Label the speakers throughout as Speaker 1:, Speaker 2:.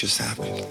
Speaker 1: just happened.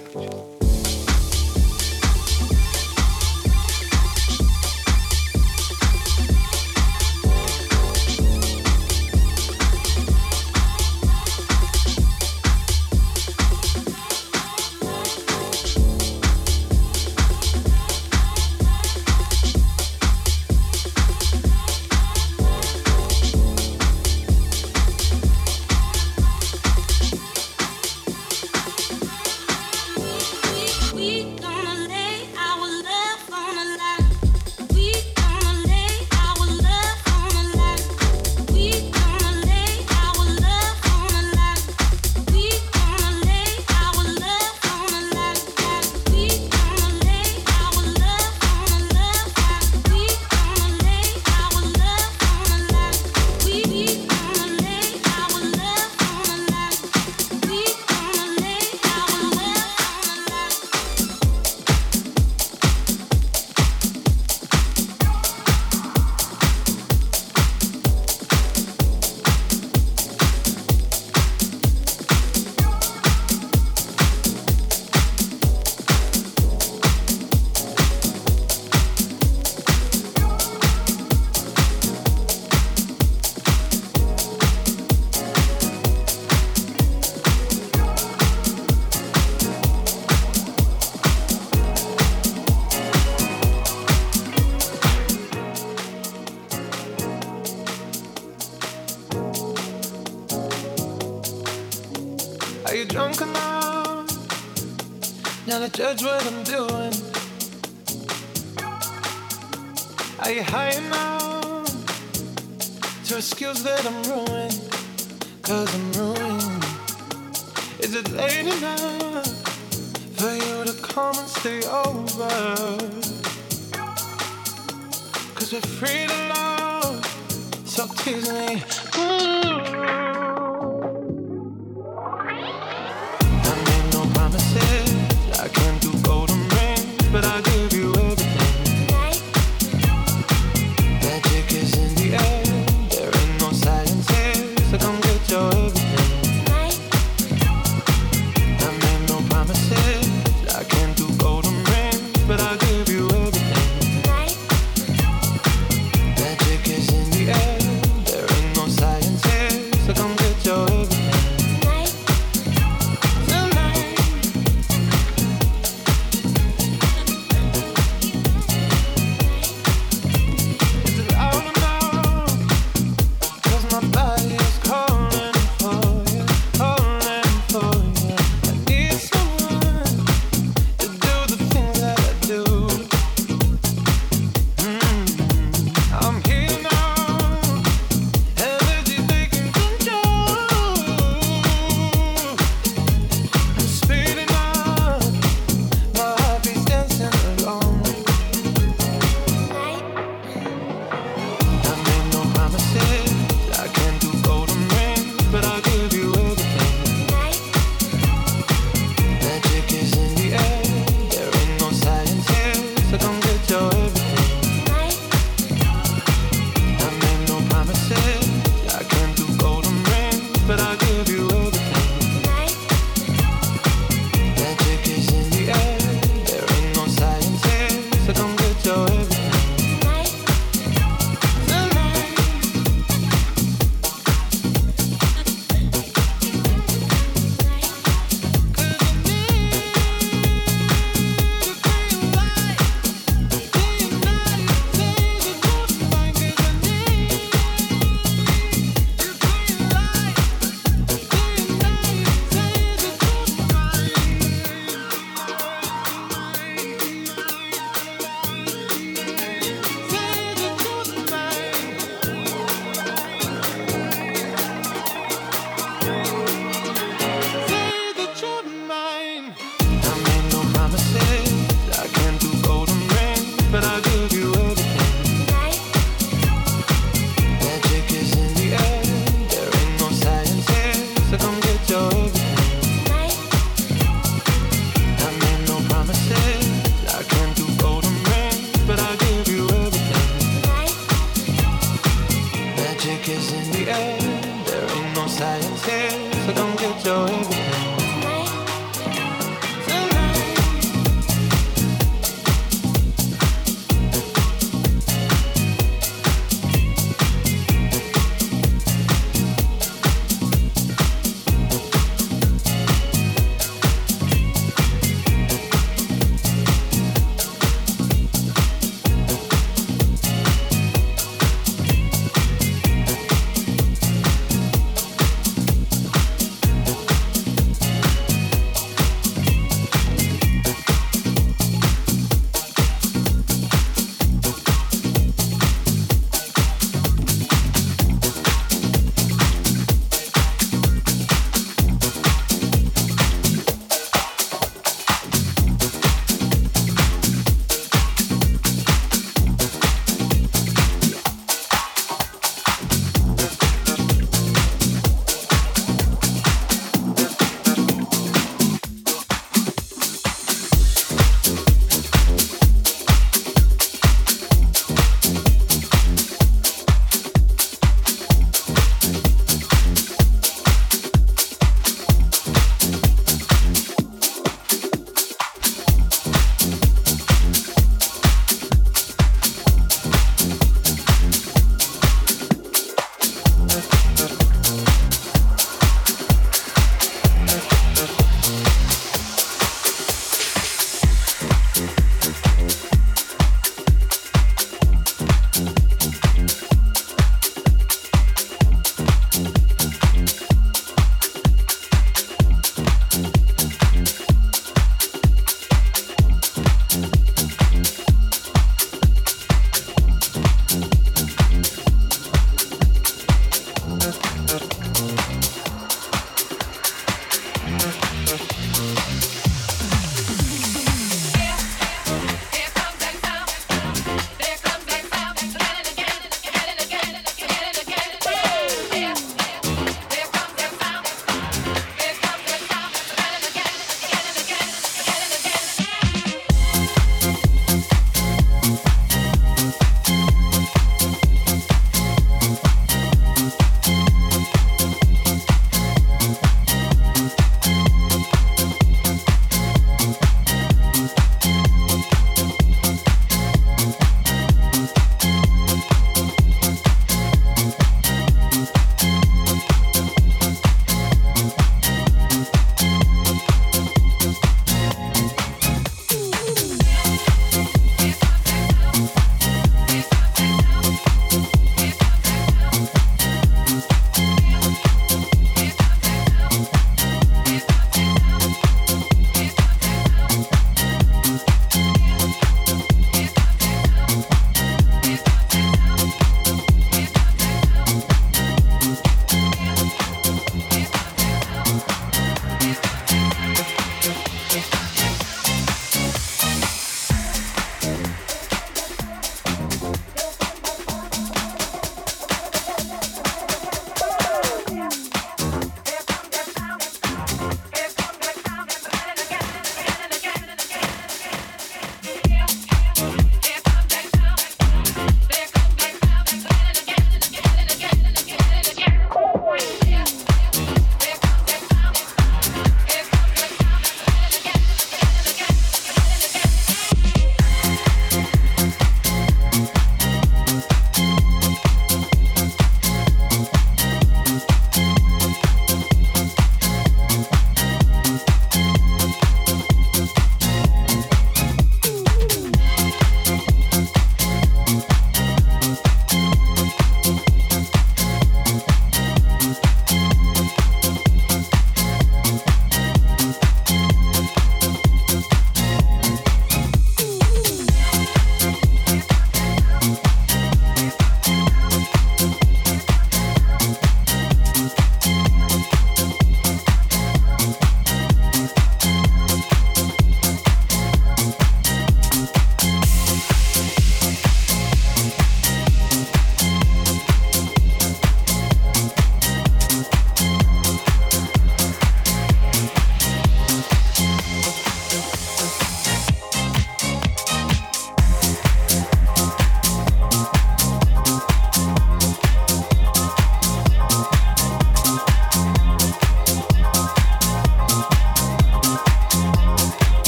Speaker 1: Excuse me.